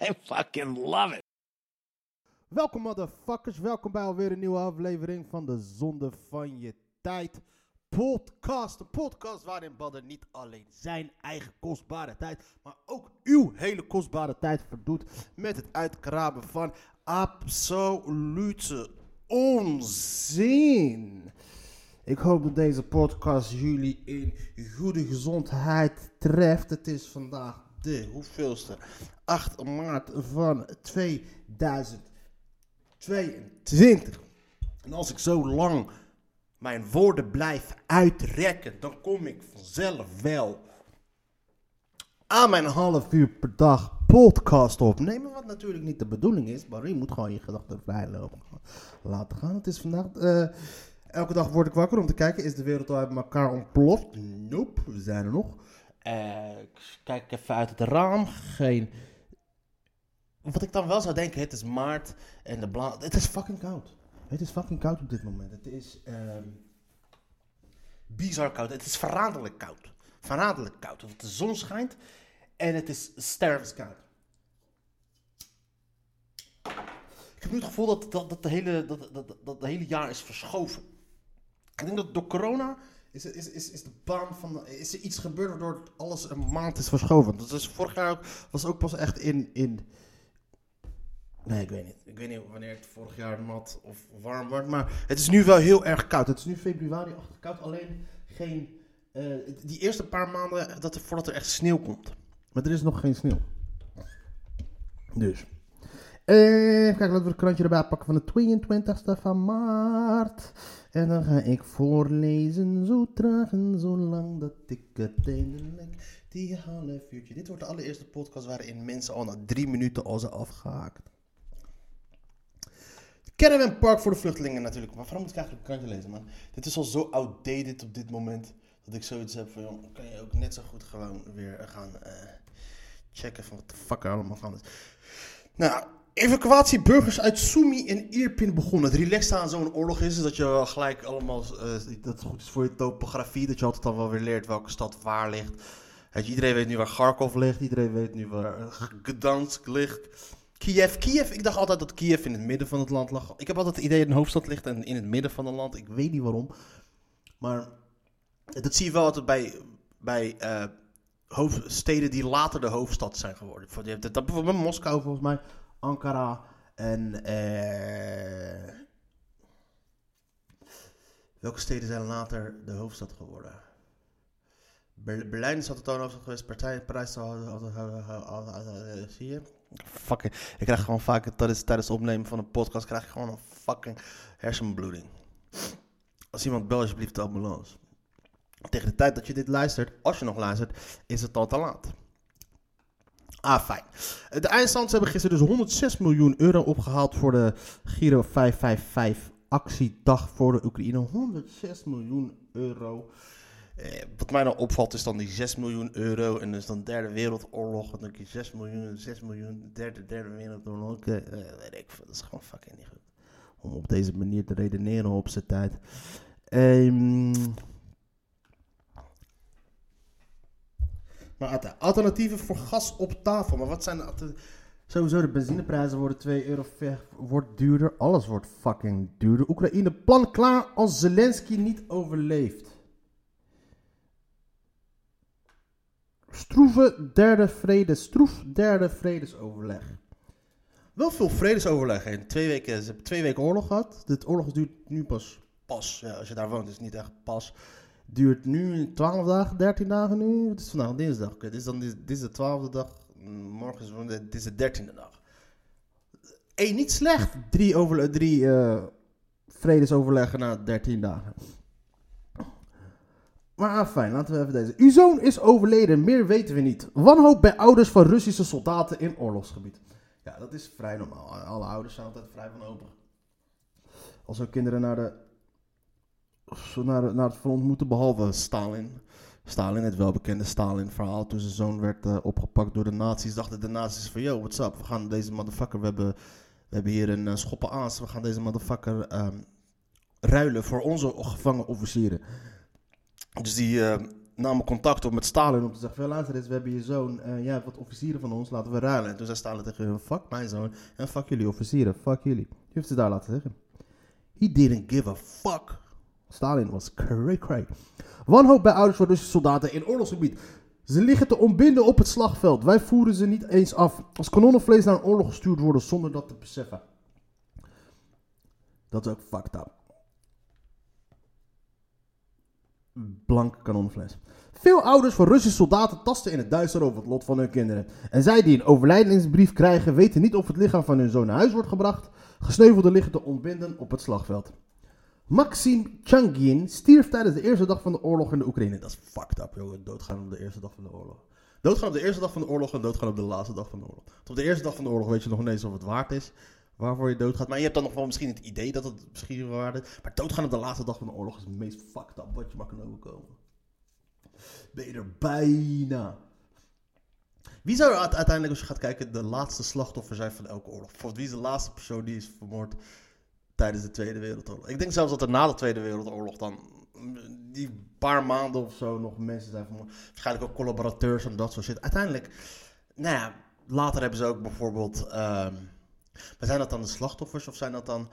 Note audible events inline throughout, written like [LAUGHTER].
[LAUGHS] I fucking love it. Welkom motherfuckers, welkom bij alweer een nieuwe aflevering van de Zonde van je Tijd podcast. Een podcast waarin Badder niet alleen zijn eigen kostbare tijd, maar ook uw hele kostbare tijd verdoet met het uitkramen van absolute onzin. Ik hoop dat deze podcast jullie in goede gezondheid treft. Het is vandaag de hoeveelste? 8 maart van 2022. En als ik zo lang mijn woorden blijf uitrekken, dan kom ik vanzelf wel aan mijn half uur per dag podcast opnemen. Wat natuurlijk niet de bedoeling is, maar je moet gewoon je gedachten vrij lopen laten gaan. Het is vandaag. eh, elke dag word ik wakker om te kijken: is de wereld al uit elkaar ontploft? Nope, we zijn er nog. Ik kijk even uit het raam. Geen. Wat ik dan wel zou denken: het is maart en de bla. Het is fucking koud. Het is fucking koud op dit moment. Het is. ehm bizar koud. Het is verraderlijk koud. Verraderlijk koud. Want de zon schijnt en het is stervenskoud. Ik heb nu het gevoel dat, dat, dat, de hele, dat, dat, dat, dat de hele jaar is verschoven. Ik denk dat door corona is, is, is, is de baan van. Is er iets gebeurd waardoor alles een maand is verschoven. Dat is vorig jaar ook, was ook pas echt in. in Nee, ik weet niet. Ik weet niet wanneer het vorig jaar nat of warm wordt. Maar het is nu wel heel erg koud. Het is nu februari achter koud. Alleen geen. eh, die eerste paar maanden dat er, voordat er echt sneeuw komt. Maar er is nog geen sneeuw. Dus. Eh, Even kijken, laten we het krantje erbij pakken van de 22e van maart. En dan ga ik voorlezen, zo traag en zo lang dat ik uiteindelijk die half uurtje. Dit wordt de allereerste podcast waarin mensen al na drie minuten al zijn afgehaakt. Caravan Park voor de vluchtelingen natuurlijk. Maar waarom moet ik eigenlijk een krantje lezen, man? Dit is al zo outdated op dit moment. Dat ik zoiets heb van, joh, kan je ook net zo goed gewoon weer gaan eh, checken van wat de fuck er allemaal van is. Nou, evacuatie burgers uit Sumi en Irpin begonnen. Het relaxte aan zo'n oorlog is, is dat je gelijk allemaal, eh, dat het goed is voor je topografie, dat je altijd dan wel weer leert welke stad waar ligt. Iedereen weet nu waar Kharkov ligt, iedereen weet nu waar eh, Gdansk ligt. Kiev, Kiev, ik dacht altijd dat Kiev in het midden van het land lag. Ik heb altijd het idee dat een hoofdstad ligt en in het midden van het land. Ik weet niet waarom. Maar dat zie je wel altijd bij, bij eh, hoofdsteden die later de hoofdstad zijn geworden. Hebt dat bijvoorbeeld Moskou volgens mij, Ankara en... eh, welke steden zijn later de hoofdstad geworden? Ber- Berlijn is altijd de hoofdstad geweest, Partij, Parijs. Zie je? Fucking, ik krijg gewoon vaak tijdens, tijdens het opnemen van een podcast krijg ik gewoon een fucking hersenbloeding. Als iemand bel alsjeblieft de ambulance. Tegen de tijd dat je dit luistert, als je nog luistert, is het al te laat. Ah, fijn. De eindstands hebben gisteren dus 106 miljoen euro opgehaald voor de Giro 555 actiedag voor de Oekraïne. 106 miljoen euro. Eh, wat mij nou opvalt is dan die 6 miljoen euro en dus dan derde wereldoorlog. Dan denk je 6 miljoen, 6 miljoen, derde, derde wereldoorlog. Eh, weet ik dat is gewoon fucking niet goed. Om op deze manier te redeneren op zijn tijd. Ehm... Maar alter- alternatieven voor gas op tafel. Maar wat zijn de alter- Sowieso de benzineprijzen worden 2 euro ver, wordt duurder. Alles wordt fucking duurder. Oekraïne plan klaar als Zelensky niet overleeft. Stroeve derde vrede, stroef derde vredesoverleg. Wel veel vredesoverleg. In twee weken, ze hebben twee weken oorlog gehad. Dit oorlog duurt nu pas, pas ja, als je daar woont is het niet echt pas. Duurt nu 12 dagen, 13 dagen nu. Het is vandaag dinsdag. Dit, is dan, dit, de 12e dag. Morgen is woensdag, dit is de 13e dag. Hé, niet slecht. Drie, over, drie eh, vredesoverleggen na 13 dagen. Maar ah, fijn, laten we even deze. Uw zoon is overleden, meer weten we niet. Wanhoop bij ouders van Russische soldaten in oorlogsgebied. Ja, dat is vrij normaal. Alle ouders zijn altijd vrij van open. Als hun kinderen naar, de, zo naar, naar het front moeten, behalve Stalin. Stalin, het welbekende Stalin-verhaal. Toen zijn zoon werd eh, opgepakt door de nazi's, dachten de nazi's van... Yo, what's up? We gaan deze motherfucker... We hebben, we hebben hier een uh, schoppen aas. We gaan deze motherfucker ehm, ruilen voor onze gevangen officieren. Dus die eh, namen contact op met Stalin om te zeggen... Van, luister we hebben je zoon. eh jij hebt wat officieren van ons, laten we ruilen. En toen zei Stalin tegen hem... Fuck mijn zoon en fuck jullie officieren. Fuck jullie. Die heeft ze daar laten zeggen. He didn't give a fuck. Stalin was cray cray. Wanhoop bij ouders van Russische soldaten in oorlogsgebied. Ze liggen te ontbinden op het slagveld. Wij voeren ze niet eens af. Als kanonnenvlees naar een oorlog gestuurd worden zonder dat te beseffen. Dat is ook fucked up. Blank kanonnenvlees. Veel ouders van Russische soldaten tasten in het duister over het lot van hun kinderen. En zij die een overlijdensbrief krijgen, weten niet of het lichaam van hun zoon naar huis wordt gebracht. Gesneuvelden liggen te ontbinden op het slagveld. Maxim Changin stierf tijdens de eerste dag van de oorlog in de Oekraïne. Dat is fucked up, jongen. Doodgaan op de eerste dag van de oorlog. Doodgaan op de eerste dag van de oorlog en doodgaan op de laatste dag van de oorlog. Op de eerste dag van de oorlog weet je nog ineens of het waard is. Waarvoor je doodgaat. Maar je hebt dan nog wel misschien het idee dat het misschien waard is. Maar doodgaan op de laatste dag van de oorlog is het meest fucked up wat je maar kan overkomen. Ben je er bijna. Wie zou uite- uiteindelijk, als je gaat kijken, de laatste slachtoffer zijn van elke oorlog? Bijvoorbeeld, wie is de laatste persoon die is vermoord tijdens de Tweede Wereldoorlog? Ik denk zelfs dat er na de Tweede Wereldoorlog dan die paar maanden of zo nog mensen zijn vermoord. Waarschijnlijk ook collaborateurs en dat soort shit. Uiteindelijk, nou ja, later hebben ze ook bijvoorbeeld... ehm, zijn dat dan de slachtoffers of zijn dat dan...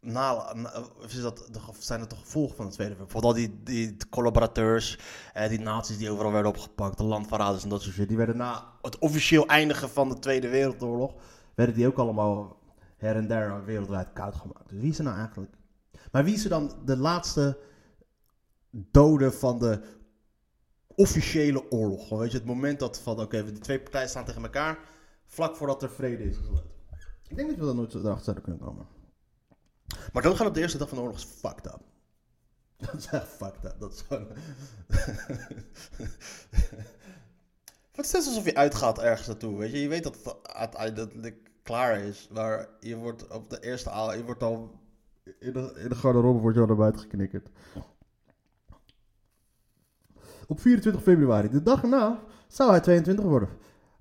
Na, of is dat zijn dat de gevolgen van de Tweede Wereldoorlog? Bijvoorbeeld al die, die collaborateurs, eh, die nazi's die overal werden opgepakt, de landverraders en dat soort shit. Die werden na het officieel eindigen van de Tweede Wereldoorlog, werden die ook allemaal her en der wereldwijd koud gemaakt. Dus wie is er nou eigenlijk? Maar wie is er dan de laatste dode van de officiële oorlog? Weet je, het moment dat van, oké, die twee partijen staan tegen elkaar, vlak voordat er vrede is gesloten. Ik denk dat we dat nooit zo erachter zouden kunnen komen. Maar doodgaan op de eerste dag van de oorlog is fucked up. [LAUGHS] Dat is echt fucked up. Dat is gewoon... [LAUGHS] Het is net alsof je uitgaat ergens naartoe, weet je. Je weet dat het uiteindelijk klaar is, maar je wordt op de eerste aal, je wordt al... In de, in de garderobe wordt je al naar buiten geknikkerd. Op 24 februari, de dag erna, zou hij 22 worden.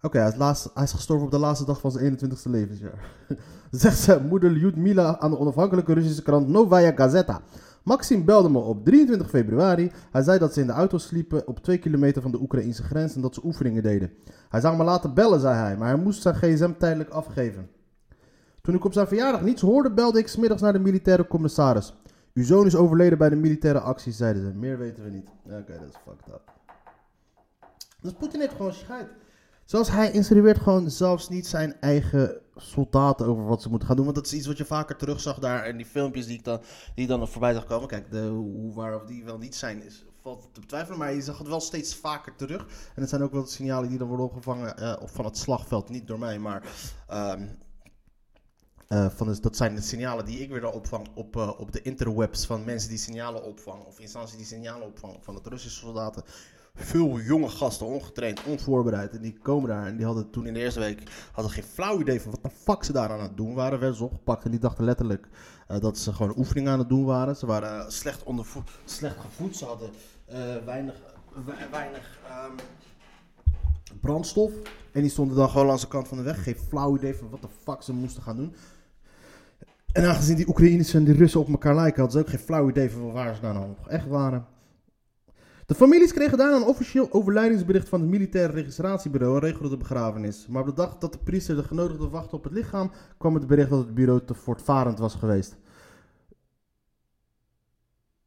Oké, hij, is hij is gestorven op de laatste dag van zijn 21ste levensjaar. [LAUGHS] Zegt zijn moeder Lyudmila aan de onafhankelijke Russische krant Novaya Gazeta. Maxim belde me op 23 februari. Hij zei dat ze in de auto sliepen op 2 kilometer van de Oekraïnse grens en dat ze oefeningen deden. Hij zou me laten bellen, zei hij, maar hij moest zijn gsm tijdelijk afgeven. Toen ik op zijn verjaardag niets hoorde, belde ik smiddags naar de militaire commissaris. Uw zoon is overleden bij de militaire acties, zeiden ze. Meer weten we niet. Oké, dat is fucked up. Dus Poetin heeft gewoon scheid. Zoals hij instrueert gewoon zelfs niet zijn eigen soldaten over wat ze moeten gaan doen. Want dat is iets wat je vaker terugzag daar in die filmpjes die, ik dan, die dan voorbij zag komen. Kijk, de, hoe waar of die wel niet zijn is valt te betwijfelen. Maar je zag het wel steeds vaker terug. En het zijn ook wel de signalen die dan worden opgevangen op van het slagveld. Niet door mij, maar... ehm, eh, van de, dat zijn de signalen die ik weer dan opvang op, eh, op de interwebs van mensen die signalen opvangen. Of instanties die signalen opvangen van de Russische soldaten. Veel jonge gasten, ongetraind, onvoorbereid. En die komen daar en die hadden toen in de eerste week hadden geen flauw idee van wat de fuck ze daar aan het doen waren. Werden ze opgepakt en die dachten letterlijk eh, dat ze gewoon oefeningen aan het doen waren. Ze waren slecht, ondervo- slecht gevoed. Ze hadden eh, weinig, we- weinig ehm, brandstof. En die stonden dan gewoon langs de kant van de weg. Geen flauw idee van wat de fuck ze moesten gaan doen. En aangezien die Oekraïners en die Russen op elkaar lijken, hadden ze ook geen flauw idee van waar ze nou nog echt waren. De families kregen daarna een officieel overlijdingsbericht van het militaire registratiebureau en regelden de begrafenis. Maar op de dag dat de priester de genodigde wachtte op het lichaam, kwam het bericht dat het bureau te voortvarend was geweest.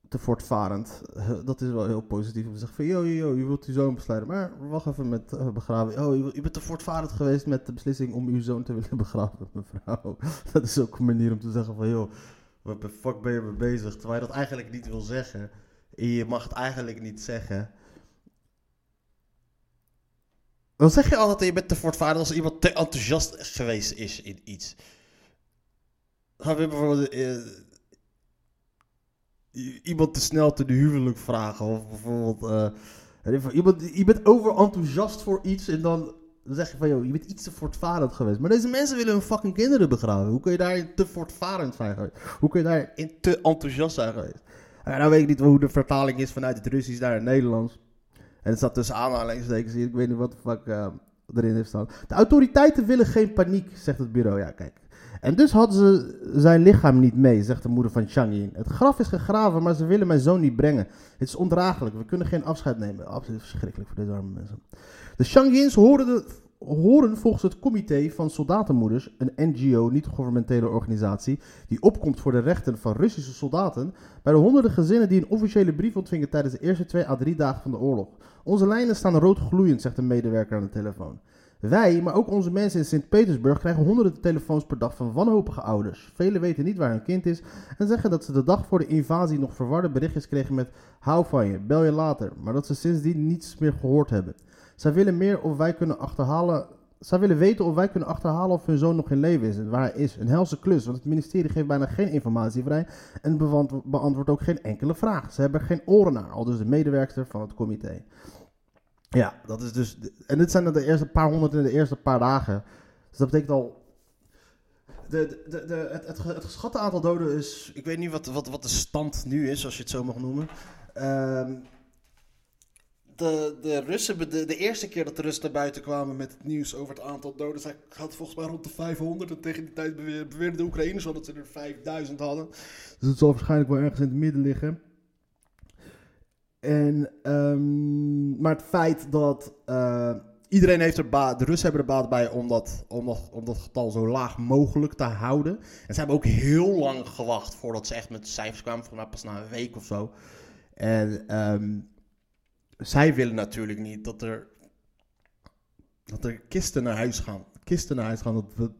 Te voortvarend. [LAUGHS] Dat is wel heel positief om te zeggen van, yo, yo, yo, je wilt uw zoon besluiten. Maar wacht even met eh, begraven. Oh, je bent te voortvarend geweest met de beslissing om uw zoon te willen [LAUGHS] begraven, mevrouw. [LAUGHS] Dat is ook een manier om te zeggen van, joh, wat de fuck ben je mee bezig? Terwijl je dat eigenlijk niet wil zeggen. Je mag het eigenlijk niet zeggen. Dan zeg je altijd dat je bent te voortvarend als iemand te enthousiast geweest is in iets. Gaan we bijvoorbeeld eh, iemand te snel te de huwelijk vragen. Of bijvoorbeeld eh, iemand, je bent over enthousiast voor iets en dan Dan zeg je van, joh, je bent iets te voortvarend geweest. Maar deze mensen willen hun fucking kinderen begraven. Hoe kun je daarin te voortvarend zijn geweest? Hoe kun je daarin te enthousiast zijn geweest? En nou weet ik niet hoe de vertaling is vanuit het Russisch naar het Nederlands. En het staat tussen aanhalingstekens. Ik weet niet wat de fuck eh, erin heeft staan. De autoriteiten willen geen paniek, zegt het bureau. Ja, kijk. En dus hadden ze zijn lichaam niet mee, zegt de moeder van Chang Yin. Het graf is gegraven, maar ze willen mijn zoon niet brengen. Het is ondraaglijk, we kunnen geen afscheid nemen. Absoluut verschrikkelijk voor deze arme mensen. De Chang Yins horen, de, horen volgens het Comité van Soldatenmoeders, een NGO, niet-governementele organisatie, die opkomt voor de rechten van Russische soldaten, bij de honderden gezinnen die een officiële brief ontvingen tijdens de eerste twee à drie dagen van de oorlog. Onze lijnen staan rood gloeiend, zegt een medewerker aan de telefoon. Wij, maar ook onze mensen in Sint-Petersburg, krijgen honderden telefoons per dag van wanhopige ouders. Velen weten niet waar hun kind is en zeggen dat ze de dag voor de invasie nog verwarde berichtjes kregen met hou van je, bel je later, maar dat ze sindsdien niets meer gehoord hebben. Zij willen meer of wij kunnen achterhalen. Zij willen weten of wij kunnen achterhalen of hun zoon nog in leven is waar is. Een helse klus, want het ministerie geeft bijna geen informatie vrij en beantwoordt ook geen enkele vraag. Ze hebben geen oren naar, al dus de medewerkster van het comité. Ja, dat is dus. En dit zijn de eerste paar honderd in de eerste paar dagen. Dus dat betekent al. De, de, de, het, het, het geschatte aantal doden is. Ik weet niet wat, wat, wat de stand nu is, als je het zo mag noemen. Ehm, de, de Russen, de, eerste keer dat de Russen naar buiten kwamen met het nieuws over het aantal doden, gaat volgens mij rond de 500. En tegen die tijd beweerden de Oekraïners al dat ze er 5000 hadden. Dus het zal waarschijnlijk wel ergens in het midden liggen. En, um, maar het feit dat uh, iedereen heeft er baat, de Russen hebben er baat bij om dat, om, dat, om dat getal zo laag mogelijk te houden. En ze hebben ook heel lang gewacht voordat ze echt met cijfers kwamen, volgens pas na een week of zo. En um, zij willen natuurlijk niet dat er, dat er kisten naar huis gaan. Kisten naar huis gaan, dat,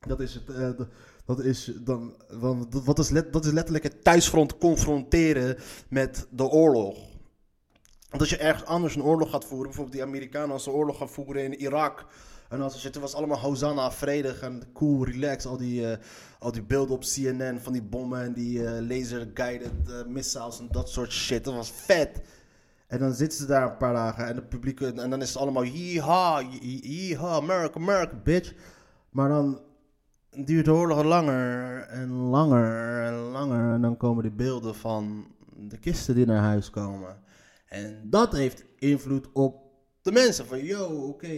dat is het. Uh, dat is, dan, dan, wat is let, dat is letterlijk het thuisfront confronteren met de oorlog. Want als je ergens anders een oorlog gaat voeren, bijvoorbeeld die Amerikanen als ze oorlog gaan voeren in Irak. En als het was allemaal Hosanna, vredig en cool, relax. Al die, uh, al die beelden op CNN van die bommen en die uh, laser-guided missiles en dat soort shit. Dat was vet. En dan zitten ze daar een paar dagen en, de publiek, en dan is het allemaal yeehaw, yeehaw, America, America, bitch. Maar dan duurt de oorlog langer en langer en langer. En dan komen die beelden van de kisten die naar huis komen. En dat heeft invloed op de mensen. Van, yo, oké,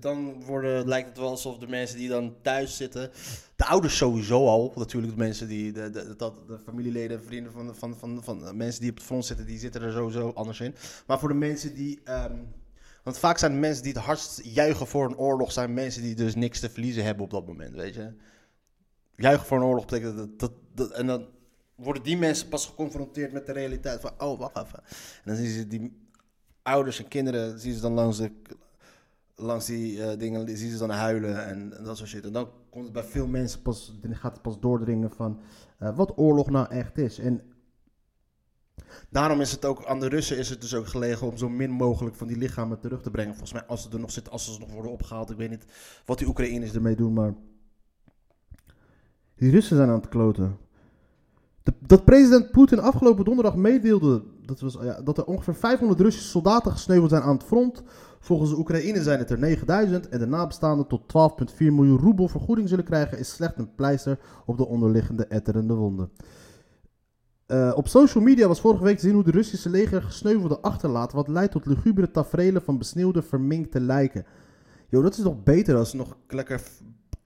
dan worden, lijkt het wel alsof de mensen die dan thuis zitten... De ouders sowieso al, natuurlijk de mensen die... De, de, de, de familieleden, vrienden van, van, van, van, mensen die op de front zitten, die zitten er sowieso anders in. Maar voor de mensen die... Um, want vaak zijn de mensen die het hardst juichen voor een oorlog, zijn mensen die dus niks te verliezen hebben op dat moment, weet je. Juichen voor een oorlog betekent dat, dat, dat en dan worden die mensen pas geconfronteerd met de realiteit van, oh, wacht even. En dan zien ze die ouders en kinderen, zien ze dan langs, langs die uh, dingen, zien ze dan huilen en, dat soort shit. En dan komt het bij veel mensen pas, gaat het pas doordringen van uh, wat oorlog nou echt is. En Daarom is het ook aan de Russen is het dus ook gelegen om zo min mogelijk van die lichamen terug te brengen. Volgens mij als ze er nog zitten, als ze nog worden opgehaald. Ik weet niet wat die Oekraïners ermee doen, maar die Russen zijn aan het kloten. Dat president Poetin afgelopen donderdag meedeelde dat, was, ja, dat er ongeveer 500 Russische soldaten gesneuveld zijn aan het front. Volgens de Oekraïne zijn het er 9000 en de nabestaanden tot 12,4 miljoen roebel vergoeding zullen krijgen, is slecht een pleister op de onderliggende etterende wonden. Uh, op social media was vorige week te zien hoe de Russische leger gesneuvelde achterlaat, wat leidt tot lugubere tafereelen van besneeuwde, verminkte lijken. Yo, dat is nog beter als nog lekker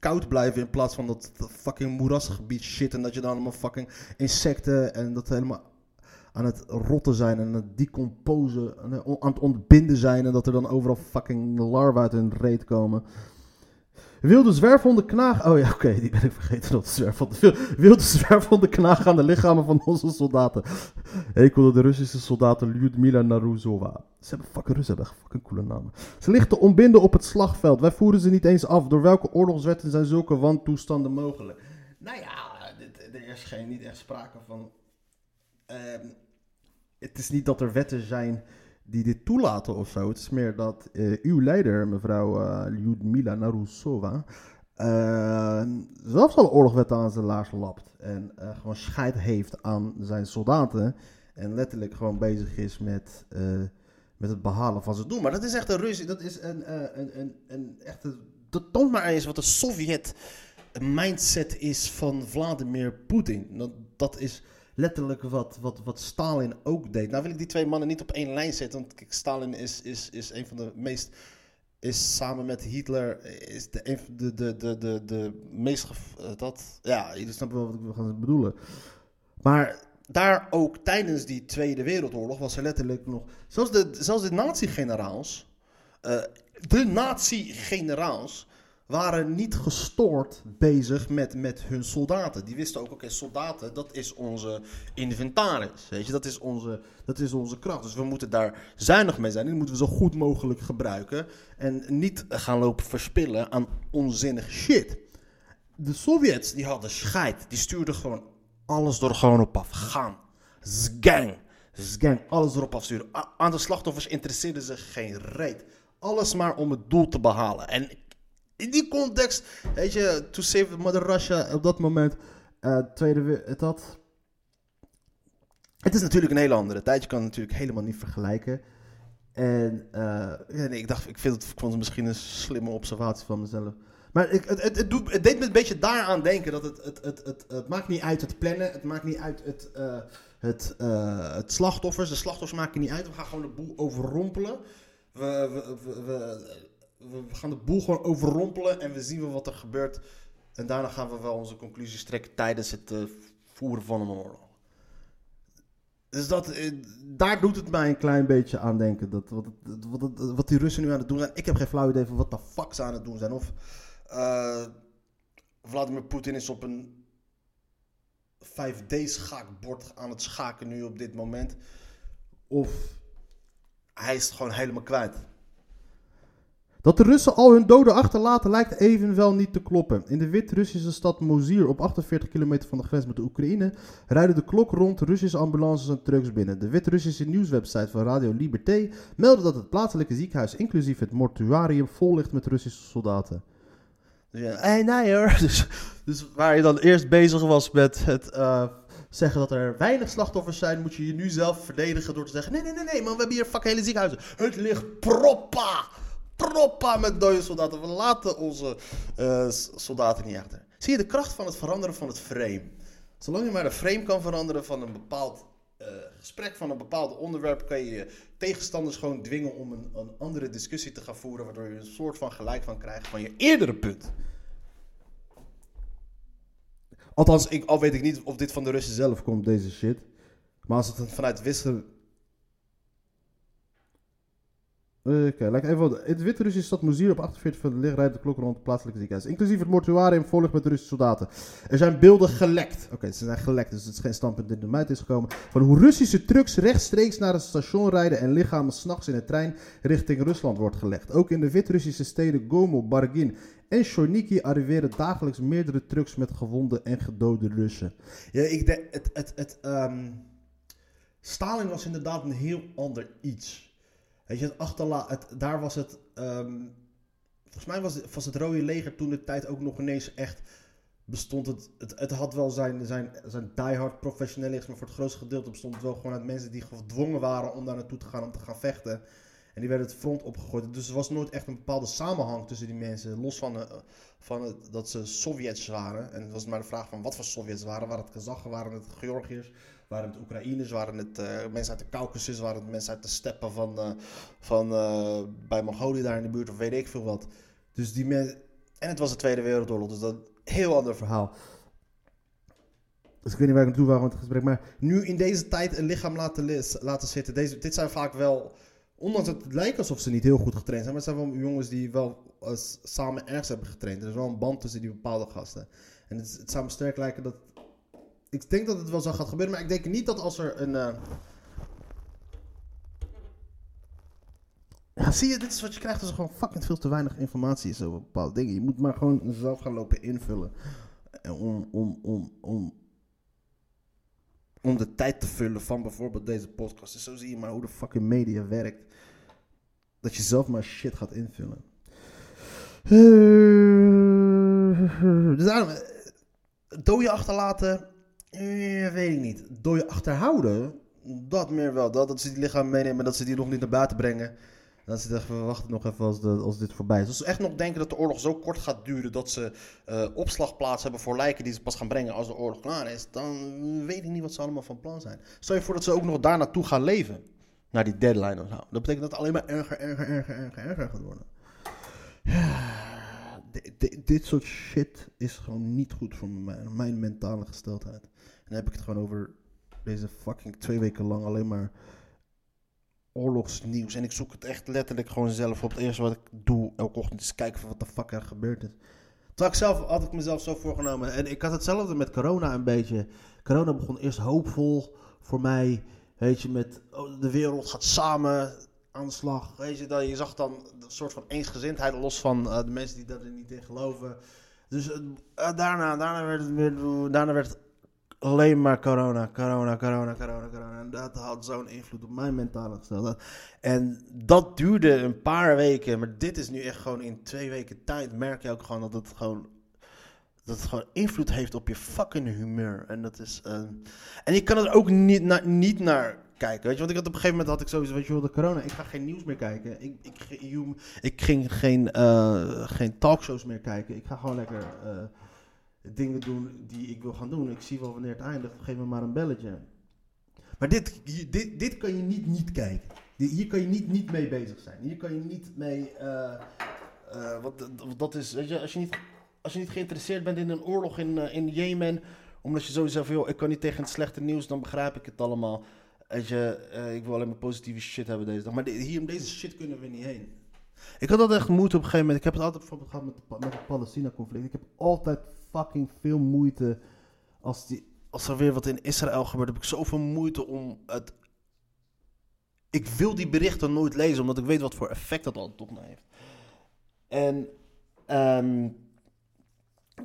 koud blijven in plaats van dat, fucking moerasgebied shit en dat je dan allemaal fucking insecten en dat helemaal aan het rotten zijn en aan het decomposen, aan het ontbinden zijn en dat er dan overal fucking larven uit hun reet komen. Wilde zwerfhonden knagen. Oh ja, oké, die ben ik vergeten. Dat zwerfhonden. Wilde zwerfhonden knagen aan de lichamen van onze soldaten. Ik wilde de Russische soldaten Lyudmila Naruzova. Ze hebben fucking Russen, hebben fucking coole namen. Ze ligt te ontbinden op het slagveld. Wij voeren ze niet eens af. Door welke oorlogswetten zijn zulke wantoestanden mogelijk? Nou ja, er is geen, niet echt sprake van. Uh, het is niet dat er wetten zijn die dit toelaten of zo. Het is meer dat uh, uw leider, mevrouw uh, Lyudmila Narusova, uh, zelfs al oorlogwetten aan zijn laars lapt. En gewoon scheid heeft aan zijn soldaten. En letterlijk gewoon bezig is met met het behalen van zijn doel. Maar dat is echt een Russie, dat is een, eh, een, een, een echte, dat toont maar eens wat de Sovjet mindset is van Vladimir Poetin. Dat, dat is letterlijk wat, wat, wat Stalin ook deed. Nou wil ik die twee mannen niet op één lijn zetten, want Stalin is, is, is een van de meest is samen met Hitler is de, de, de, de, de, de meest eh, dat ja je snapt wel wat ik wil gaan bedoelen maar daar ook tijdens die Tweede Wereldoorlog was er letterlijk nog zelfs de zelfs de nazi-generaals eh, de nazi-generaals waren niet gestoord bezig met, met hun soldaten. Die wisten ook, oké, soldaten, dat is onze inventaris. Weet je, dat is onze, dat is onze kracht. Dus we moeten daar zuinig mee zijn. Die moeten we zo goed mogelijk gebruiken. En niet gaan lopen verspillen aan onzinnige shit. De Sovjets, die hadden scheid. Die stuurden gewoon alles er gewoon op af. Gaan. Zgang. Zgang. Alles erop afsturen. A- aan de slachtoffers interesseerden ze geen reet. Alles maar om het doel te behalen. En in die context, weet je, to save Mother Russia op dat moment, eh, tweede, we- dat. Het is natuurlijk een hele andere tijd. Je kan het natuurlijk helemaal niet vergelijken. En eh, ja, nee, ik dacht, ik, vind het, ik vond het misschien een slimme observatie van mezelf. Maar ik, het, het, het, doet, het deed me een beetje daaraan denken dat het, het, het, het, het maakt niet uit het plannen, het maakt niet uit het, eh, het, eh, het slachtoffers. De slachtoffers maken niet uit. We gaan gewoon de boel overrompelen. We, we, we, we gaan de boel gewoon overrompelen en we zien wel wat er gebeurt. En daarna gaan we wel onze conclusies trekken tijdens het eh, voeren van een oorlog. Dus dat, eh, daar doet het mij een klein beetje aan denken. Dat, wat, wat, wat die Russen nu aan het doen zijn. Ik heb geen flauw idee van wat de fuck ze aan het doen zijn. Of eh, Vladimir Poetin is op een 5D-schaakbord aan het schaken nu op dit moment. Of hij is het gewoon helemaal kwijt. Dat de Russen al hun doden achterlaten lijkt evenwel niet te kloppen. In de Wit-Russische stad Mozir, op 48 kilometer van de grens met de Oekraïne, rijden de klok rond Russische ambulances en trucks binnen. De Wit-Russische nieuwswebsite van Radio Liberté meldde dat het plaatselijke ziekenhuis, inclusief het mortuarium, vol ligt met Russische soldaten. Ja, hey, nee hoor. [LAUGHS] Dus, dus waar je dan eerst bezig was met het eh, zeggen dat er weinig slachtoffers zijn, moet je je nu zelf verdedigen door te zeggen: nee, nee, nee, nee, man, we hebben hier fucking hele ziekenhuizen. Het ligt proppa, proppa met dode soldaten. We laten onze eh, soldaten niet achter. Zie je de kracht van het veranderen van het frame? Zolang je maar de frame kan veranderen van een bepaald eh, gesprek, van een bepaald onderwerp, kan je je tegenstanders gewoon dwingen om een, een andere discussie te gaan voeren, waardoor je een soort van gelijk van krijgt van je eerdere punt. Althans, ik, al weet ik niet of dit van de Russen zelf komt, deze shit. Maar als het vanuit Wissel... Oké, lijkt even wat. De Wit-Russische stad op 48 van de licht rijdt de klok rond het plaatselijke ziekenhuis. Inclusief het mortuarium volgt met Russische soldaten. Er zijn beelden gelekt. Oké, ze zijn gelekt, dus het is geen standpunt in de muit is gekomen. Van hoe Russische trucks rechtstreeks naar het station rijden en lichamen s'nachts in de trein richting Rusland wordt gelegd. Ook in de Wit-Russische steden Gomo, Bargin en Shorniki arriveren dagelijks meerdere trucks met gewonde en gedode Russen. Ja, ik denk, het, het, het, ehm, Stalin was inderdaad een heel ander iets. Weet je, het achterla daar was het, ehm, volgens mij was het, was het Rode Leger toen de tijd ook nog ineens echt bestond. Het, het, het had wel zijn, zijn, zijn diehard professionalisme, maar voor het grootste gedeelte bestond het wel gewoon uit mensen die gedwongen waren om daar naartoe te gaan om te gaan vechten. En die werden het front opgegooid. Dus er was nooit echt een bepaalde samenhang tussen die mensen. Los van, eh, van dat ze Sovjets waren. En het was maar de vraag van wat voor Sovjets waren. Waren het Kazachen, waren het Georgiërs, waren het Oekraïners, waren het eh, mensen uit de Caucasus, waren het mensen uit de steppen van, eh, van eh, bij Mongolië daar in de buurt of weet ik veel wat. Dus die mensen... En het was de Tweede Wereldoorlog, dus dat een heel ander verhaal. Dus ik weet niet waar ik naartoe wou met het gesprek. Maar nu in deze tijd een lichaam laten, laten zitten. Deze, dit zijn vaak wel, ondanks dat het lijkt alsof ze niet heel goed getraind zijn. Maar het zijn wel jongens die wel samen ergens hebben getraind. Er is wel een band tussen die bepaalde gasten. En het, het zou me sterk lijken dat... Ik denk dat het wel zo gaat gebeuren. Maar ik denk niet dat als er een... eh, Ja, zie je, dit is wat je krijgt als er gewoon fucking veel te weinig informatie is over bepaalde dingen. Je moet maar gewoon zelf gaan lopen invullen. En Om, om, om, om, om de tijd te vullen van bijvoorbeeld deze podcast. Dus zo zie je maar hoe de fucking media werkt. Dat je zelf maar shit gaat invullen. Eh, Dus daarom, eh, dooie achterlaten, eh, weet ik niet. Dooie achterhouden, Dat meer wel. Dat, dat ze die lichaam meenemen, dat ze die nog niet naar buiten brengen. Dat ze zeggen, we wachten nog even als, als dit voorbij is. Als ze echt nog denken dat de oorlog zo kort gaat duren dat ze uh, opslagplaats hebben voor lijken die ze pas gaan brengen als de oorlog klaar is, dan weet ik niet wat ze allemaal van plan zijn. Stel je voor dat ze ook nog daar naartoe gaan leven. Naar die deadline of zo. Dat betekent dat het alleen maar erger, erger, erger, erger, erger gaat worden. Dit soort shit is gewoon niet goed voor mijn, mijn mentale gesteldheid. En dan heb ik het gewoon over deze fucking twee weken lang alleen maar oorlogsnieuws. En ik zoek het echt letterlijk gewoon zelf op. Het eerste wat ik doe elke ochtend is kijken van wat de fuck er gebeurd is. Terwijl zelf had ik mezelf zo voorgenomen. En ik had hetzelfde met corona een beetje. Corona begon eerst hoopvol voor mij. Weet je, met oh, de wereld gaat samen aan de slag. Weet je, dat, je zag dan een soort van eensgezindheid los van uh, de mensen die daar niet in geloven. Dus uh, daarna, daarna, werd het weer, daarna werd alleen maar corona, corona, corona, corona, corona. En dat had zo'n invloed op mijn mentale gesteldheid. En dat duurde een paar weken. Maar dit is nu echt gewoon in twee weken tijd. Merk je ook gewoon dat het gewoon. Dat het gewoon invloed heeft op je fucking humeur. En dat is. En je kan er ook niet, na, niet naar kijken. Weet je, want ik had op een gegeven moment had ik sowieso, weet je wel, de corona. Ik ga geen nieuws meer kijken. Ik, ik, ik, ging geen, uh, geen talkshows meer kijken. Ik ga gewoon lekker. Uh, dingen doen die ik wil gaan doen. Ik zie wel wanneer het eindigt. Geef me maar een belletje. Maar dit, dit, dit kan je niet niet kijken. Hier kan je niet niet mee bezig zijn. Hier kan je niet mee. Uh, wat, dat is, weet je, als je niet, als je niet geïnteresseerd bent in een oorlog in, in Jemen, omdat je sowieso van, ik kan niet tegen het slechte nieuws, dan begrijp ik het allemaal. Je, ik wil alleen maar positieve shit hebben deze dag. Maar hier om deze shit kunnen we niet heen. Ik had altijd echt moeite op een gegeven moment. Ik heb het altijd bijvoorbeeld gehad met, de, met het Palestina-conflict. Ik heb altijd fucking veel moeite. Als, die, als er weer wat in Israël gebeurt, heb ik zoveel moeite om het. Ik wil die berichten nooit lezen, omdat ik weet wat voor effect dat altijd op me heeft. En um,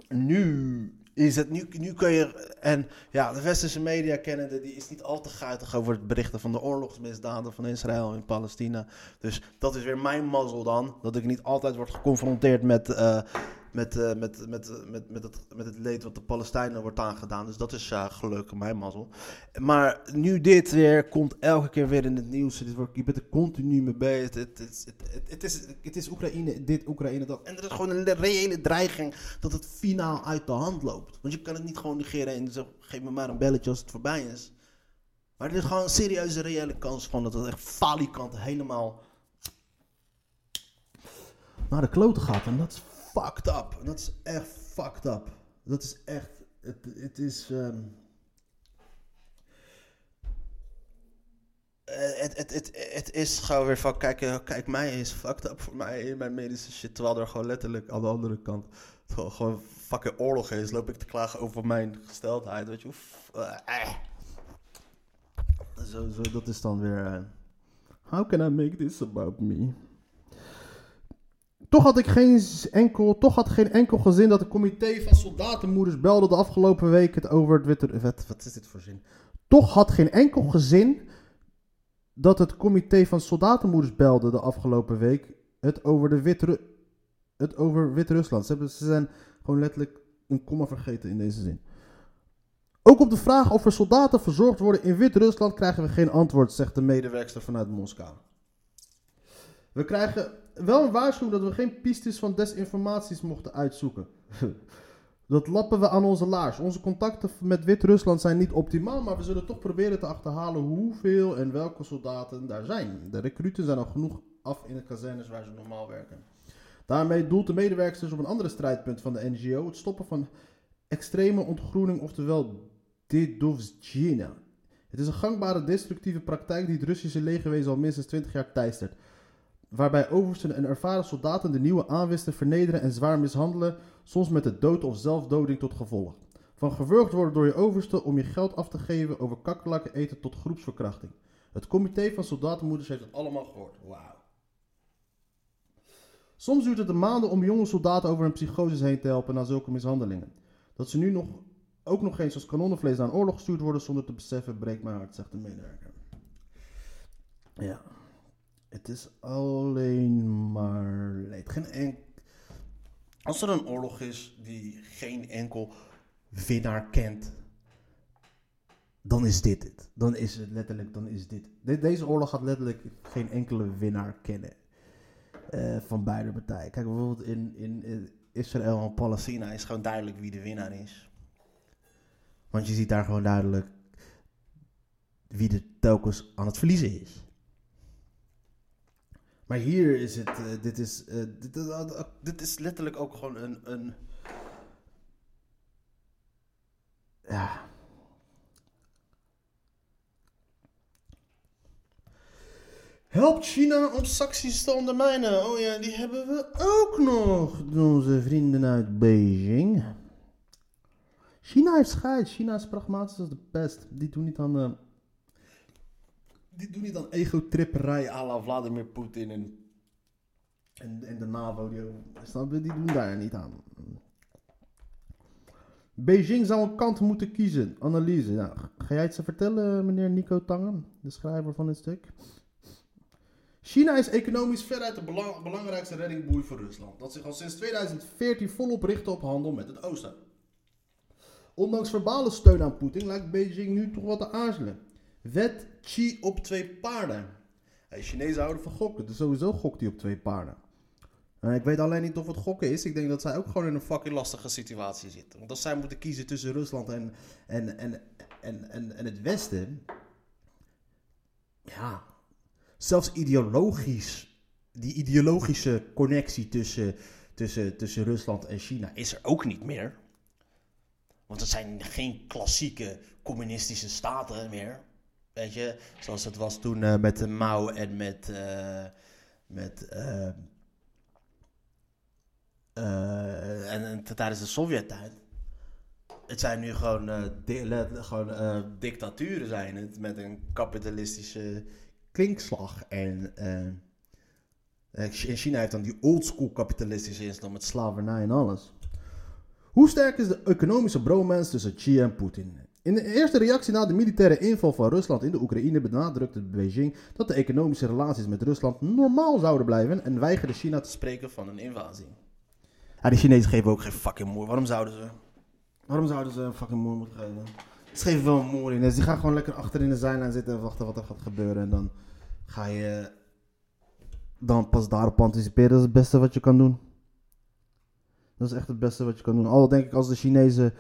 nu is het, nu, nu kun je, en ja, de westerse media kennende, die is niet al te guitig over het berichten van de oorlogsmisdaden van Israël en Palestina. Dus dat is weer mijn mazzel dan, dat ik niet altijd word geconfronteerd met, uh, met, uh, met, met, met, met, het, met het leed wat de Palestijnen wordt aangedaan. Dus dat is uh, gelukkig mijn mazzel. Maar nu dit weer komt elke keer weer in het nieuws. Dit wordt, je bent er continu mee bezig. Het, het, het, het, is, het is Oekraïne, dit, Oekraïne, dat. En er is gewoon een reële dreiging dat het finaal uit de hand loopt. Want je kan het niet gewoon negeren en zeggen, geef me maar een belletje als het voorbij is. Maar er is gewoon een serieuze reële kans van dat het echt falikant helemaal naar de kloten gaat. En dat is fucked up. Dat is echt fucked up. Dat is echt. Het, het is. Um, het, het, het, het is gewoon weer van, kijk, kijk, mij is fucked up voor mij in mijn medische shit. Terwijl er gewoon letterlijk aan de andere kant gewoon fucking oorlog is. Loop ik te klagen over mijn gesteldheid, weet je. Uh, zo, zo, dat is dan weer... How can I make this about me? Toch had ik geen enkel, toch had geen enkel gezin dat het comité van soldatenmoeders belde de afgelopen week het over het witte... Wat, wat is dit voor zin? Toch had geen enkel gezin dat het comité van soldatenmoeders belde de afgelopen week het over de wit het over Wit-Rusland. Ze, ze zijn gewoon letterlijk een komma vergeten in deze zin. Ook op de vraag of er soldaten verzorgd worden in Wit-Rusland krijgen we geen antwoord, zegt de medewerkster vanuit Moskou. We krijgen wel een waarschuwing dat we geen pistes van desinformaties mochten uitzoeken. [LAUGHS] Dat lappen we aan onze laars. Onze contacten met Wit-Rusland zijn niet optimaal, maar we zullen toch proberen te achterhalen hoeveel en welke soldaten daar zijn. De recruten zijn al genoeg af in de kazernes waar ze normaal werken. Daarmee doelt de medewerkers op een andere strijdpunt van de NGO: het stoppen van extreme ontgroening, oftewel dedovzjena. Het is een gangbare destructieve praktijk die het Russische legerwezen al minstens 20 jaar teistert waarbij oversten en ervaren soldaten de nieuwe aanwisten vernederen en zwaar mishandelen, soms met de dood of zelfdoding tot gevolg. Van gewurgd worden door je overste om je geld af te geven over kakkerlakken eten tot groepsverkrachting. Het comité van soldatenmoeders heeft het allemaal gehoord. Wauw. Soms duurt het maanden om jonge soldaten over hun psychoses heen te helpen na zulke mishandelingen. Dat ze nu nog, ook nog eens als kanonnenvlees naar oorlog gestuurd worden zonder te beseffen, breekt mijn hart, zegt de medewerker. Ja. Het is alleen maar leed. Geen enk... Als er een oorlog is die geen enkel winnaar kent, dan is dit het. Dan is het letterlijk, dan is dit. De- deze oorlog gaat letterlijk geen enkele winnaar kennen. eh, van beide partijen. Kijk, bijvoorbeeld in, in, in Israël en Palestina is gewoon duidelijk wie de winnaar is. Want je ziet daar gewoon duidelijk wie er telkens aan het verliezen is. Maar hier is het, eh, dit, is, eh, dit, is- dit is letterlijk ook gewoon een, een ja. Helpt China om sancties te ondermijnen? Oh ja, die hebben we ook nog. Onze vrienden uit Beijing. China heeft scheid. China is pragmatisch als de pest. Die doen niet aan de... Die doen niet aan ego-tripperij à la Vladimir Poetin en, en, en de NAVO. Die, die doen daar niet aan. Beijing zou een kant moeten kiezen. Analyse. Nou, ga jij het ze vertellen, meneer Nico Tangen, de schrijver van dit stuk? China is economisch veruit de belang- belangrijkste reddingboei voor Rusland, dat zich al sinds 2014 volop richt op handel met het oosten. Ondanks verbale steun aan Poetin lijkt Beijing nu toch wat te aarzelen. Wet Xi op twee paarden. Hey, Chinezen houden van gokken, dus sowieso gokt hij op twee paarden. Ik weet alleen niet of het gokken is. Ik denk dat zij ook gewoon in een fucking lastige situatie zitten. Want als zij moeten kiezen tussen Rusland en, en, en, en, en, en het Westen. Ja, zelfs ideologisch. Die ideologische connectie tussen, tussen, tussen Rusland en China is er ook niet meer. Want het zijn geen klassieke communistische staten meer. Weet je, zoals het was toen eh, met de Mao en met. eh, met eh, en, en tijdens de Sovjet-tijd. Het zijn nu gewoon, di- gewoon dictaturen zijn het, met een kapitalistische klinkslag. En, en China heeft dan die oldschool kapitalistische inslag met slavernij en alles. Hoe sterk is de economische bromance tussen Xi en Poetin? In de eerste reactie na de militaire inval van Rusland in de Oekraïne benadrukte Beijing dat de economische relaties met Rusland normaal zouden blijven en weigerde China te spreken van een invasie. Ja, die Chinezen geven ook geen fucking moer. Waarom zouden ze? Waarom zouden ze een fucking moer moeten geven? Ze geven wel een moer in. Dus die gaan gewoon lekker achter in de zijlijn zitten en wachten wat er gaat gebeuren. En dan ga je dan pas daarop anticiperen. Dat is het beste wat je kan doen. Dat is echt het beste wat je kan doen. Al denk ik als de Chinezen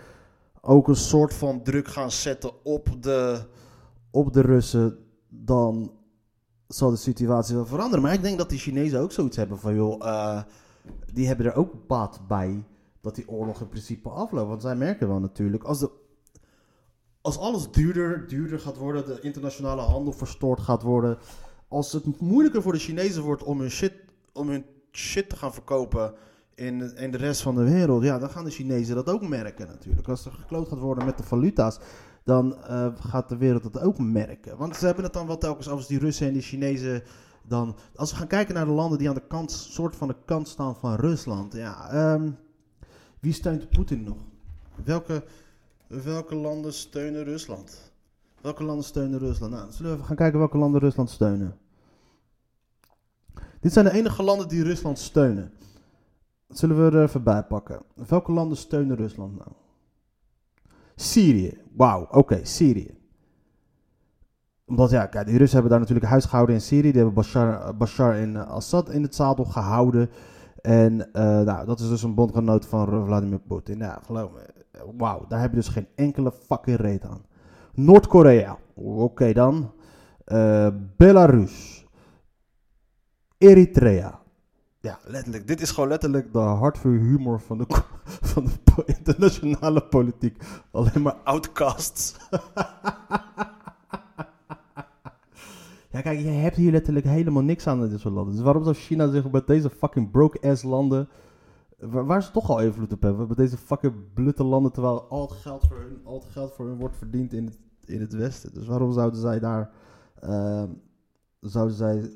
ook een soort van druk gaan zetten op de, op de Russen, dan zal de situatie wel veranderen. Maar ik denk dat die Chinezen ook zoiets hebben van, joh, eh, die hebben er ook baat bij dat die oorlog in principe afloopt. Want zij merken wel natuurlijk, als, de, als alles duurder, duurder gaat worden, de internationale handel verstoord gaat worden, als het moeilijker voor de Chinezen wordt om hun shit, om hun shit te gaan verkopen in, de rest van de wereld, ja, dan gaan de Chinezen dat ook merken natuurlijk. Als er gekloot gaat worden met de valuta's, dan eh, gaat de wereld dat ook merken. Want ze hebben het dan wel telkens over die Russen en die Chinezen. Dan, als we gaan kijken naar de landen die aan de kant, soort van de kant staan van Rusland, ja, ehm, wie steunt Poetin nog? Welke, welke landen steunen Rusland? Welke landen steunen Rusland? Nou, zullen we even gaan kijken welke landen Rusland steunen. Dit zijn de enige landen die Rusland steunen. Zullen we er even bij pakken. Welke landen steunen Rusland nou? Syrië. Wauw, oké, Syrië. Omdat ja, kijk, die Russen hebben daar natuurlijk huis gehouden in Syrië. Die hebben Bashar, Bashar en Assad in het zadel gehouden. En eh, nou, dat is dus een bondgenoot van Vladimir Poetin. Nou, geloof me. Wauw, daar heb je dus geen enkele fucking reet aan. Noord-Korea. Oké dan. Eh, Belarus. Eritrea. Ja, letterlijk. Dit is gewoon letterlijk de hartverhumor van de, [LAUGHS] van de internationale politiek. Alleen maar outcasts. [LAUGHS] ja, kijk, je hebt hier letterlijk helemaal niks aan in dit soort landen. Dus waarom zou China zich met deze fucking broke-ass landen... Waar, waar ze toch al invloed op hebben. Met deze fucking blutte landen, terwijl al het geld voor hun, al het geld voor hun wordt verdiend in het, in het Westen. Dus waarom zouden zij daar... ehm, zouden zij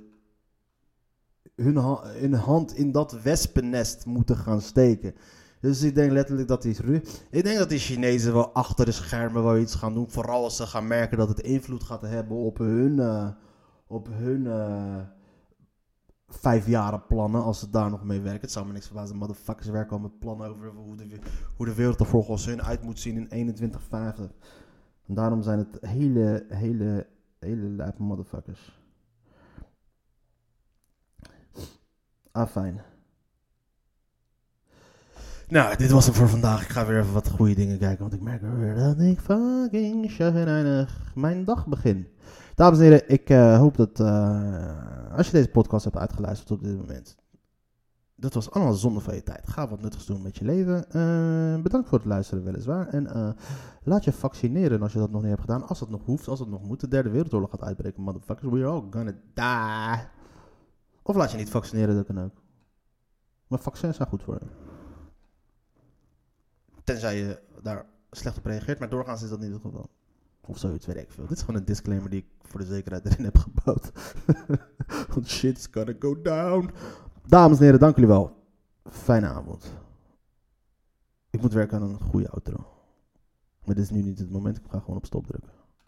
hun, ha- hun hand in dat wespennest moeten gaan steken. Dus ik denk letterlijk dat die, ik denk dat die Chinezen wel achter de schermen wel iets gaan doen. Vooral als ze gaan merken dat het invloed gaat hebben op hun, eh, op hun eh vijfjaren plannen. Als ze daar nog mee werken. Het zou me niks verbazen. Motherfuckers werken al met plannen over hoe de, hoe de wereld er volgens hun uit moet zien in 2150. En daarom zijn het hele, hele, hele lijpe motherfuckers. Ah, fijn. Nou, dit was het voor vandaag. Ik ga weer even wat goede dingen kijken, want ik merk weer dat ik fucking chagrijnig mijn dag begin. Dames en heren, ik eh, hoop dat eh, als je deze podcast hebt uitgeluisterd op dit moment, dat was allemaal zonde van je tijd. Ga wat nuttigs doen met je leven. Eh, bedankt voor het luisteren, weliswaar. En laat je vaccineren als je dat nog niet hebt gedaan. Als dat nog hoeft, als het nog moet. De derde wereldoorlog gaat uitbreken, motherfuckers. We're all gonna die. Of laat je niet vaccineren, dat kan ook. Maar vaccins zijn goed voor. Tenzij je daar slecht op reageert, maar doorgaans is dat niet het geval. Of zoiets, weet ik veel. Dit is gewoon een disclaimer die ik voor de zekerheid erin heb gebouwd. [LAUGHS] Want shit's gonna go down. Dames en heren, dank jullie wel. Fijne avond. Ik moet werken aan een goede outro. Maar dit is nu niet het moment. Ik ga gewoon op stop drukken.